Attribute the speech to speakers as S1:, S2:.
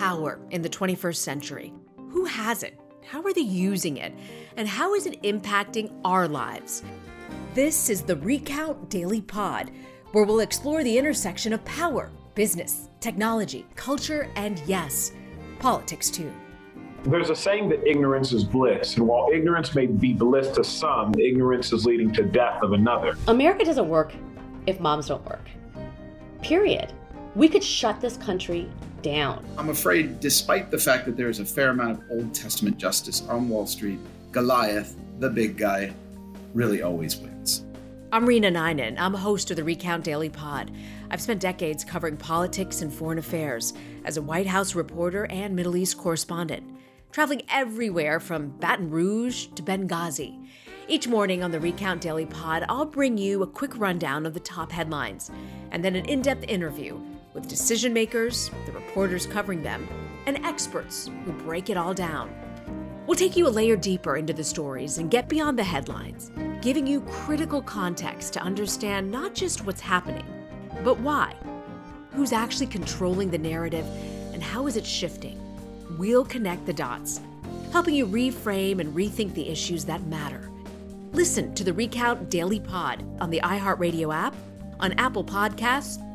S1: power in the 21st century? Who has it? How are they using it? And how is it impacting our lives? This is the Recount Daily Pod, where we'll explore the intersection of power, business, technology, culture, and yes, politics too.
S2: There's a saying that ignorance is bliss, and while ignorance may be bliss to some, ignorance is leading to death of another.
S3: America doesn't work if moms don't work. Period. We could shut this country down.
S4: I'm afraid, despite the fact that there is a fair amount of Old Testament justice on Wall Street, Goliath, the big guy, really always wins.
S1: I'm Reena Ninan. I'm a host of the Recount Daily Pod. I've spent decades covering politics and foreign affairs as a White House reporter and Middle East correspondent, traveling everywhere from Baton Rouge to Benghazi. Each morning on the Recount Daily Pod, I'll bring you a quick rundown of the top headlines and then an in depth interview with decision makers, the reporters covering them, and experts who break it all down. We'll take you a layer deeper into the stories and get beyond the headlines, giving you critical context to understand not just what's happening, but why. Who's actually controlling the narrative and how is it shifting? We'll connect the dots, helping you reframe and rethink the issues that matter. Listen to the Recount Daily Pod on the iHeartRadio app, on Apple Podcasts,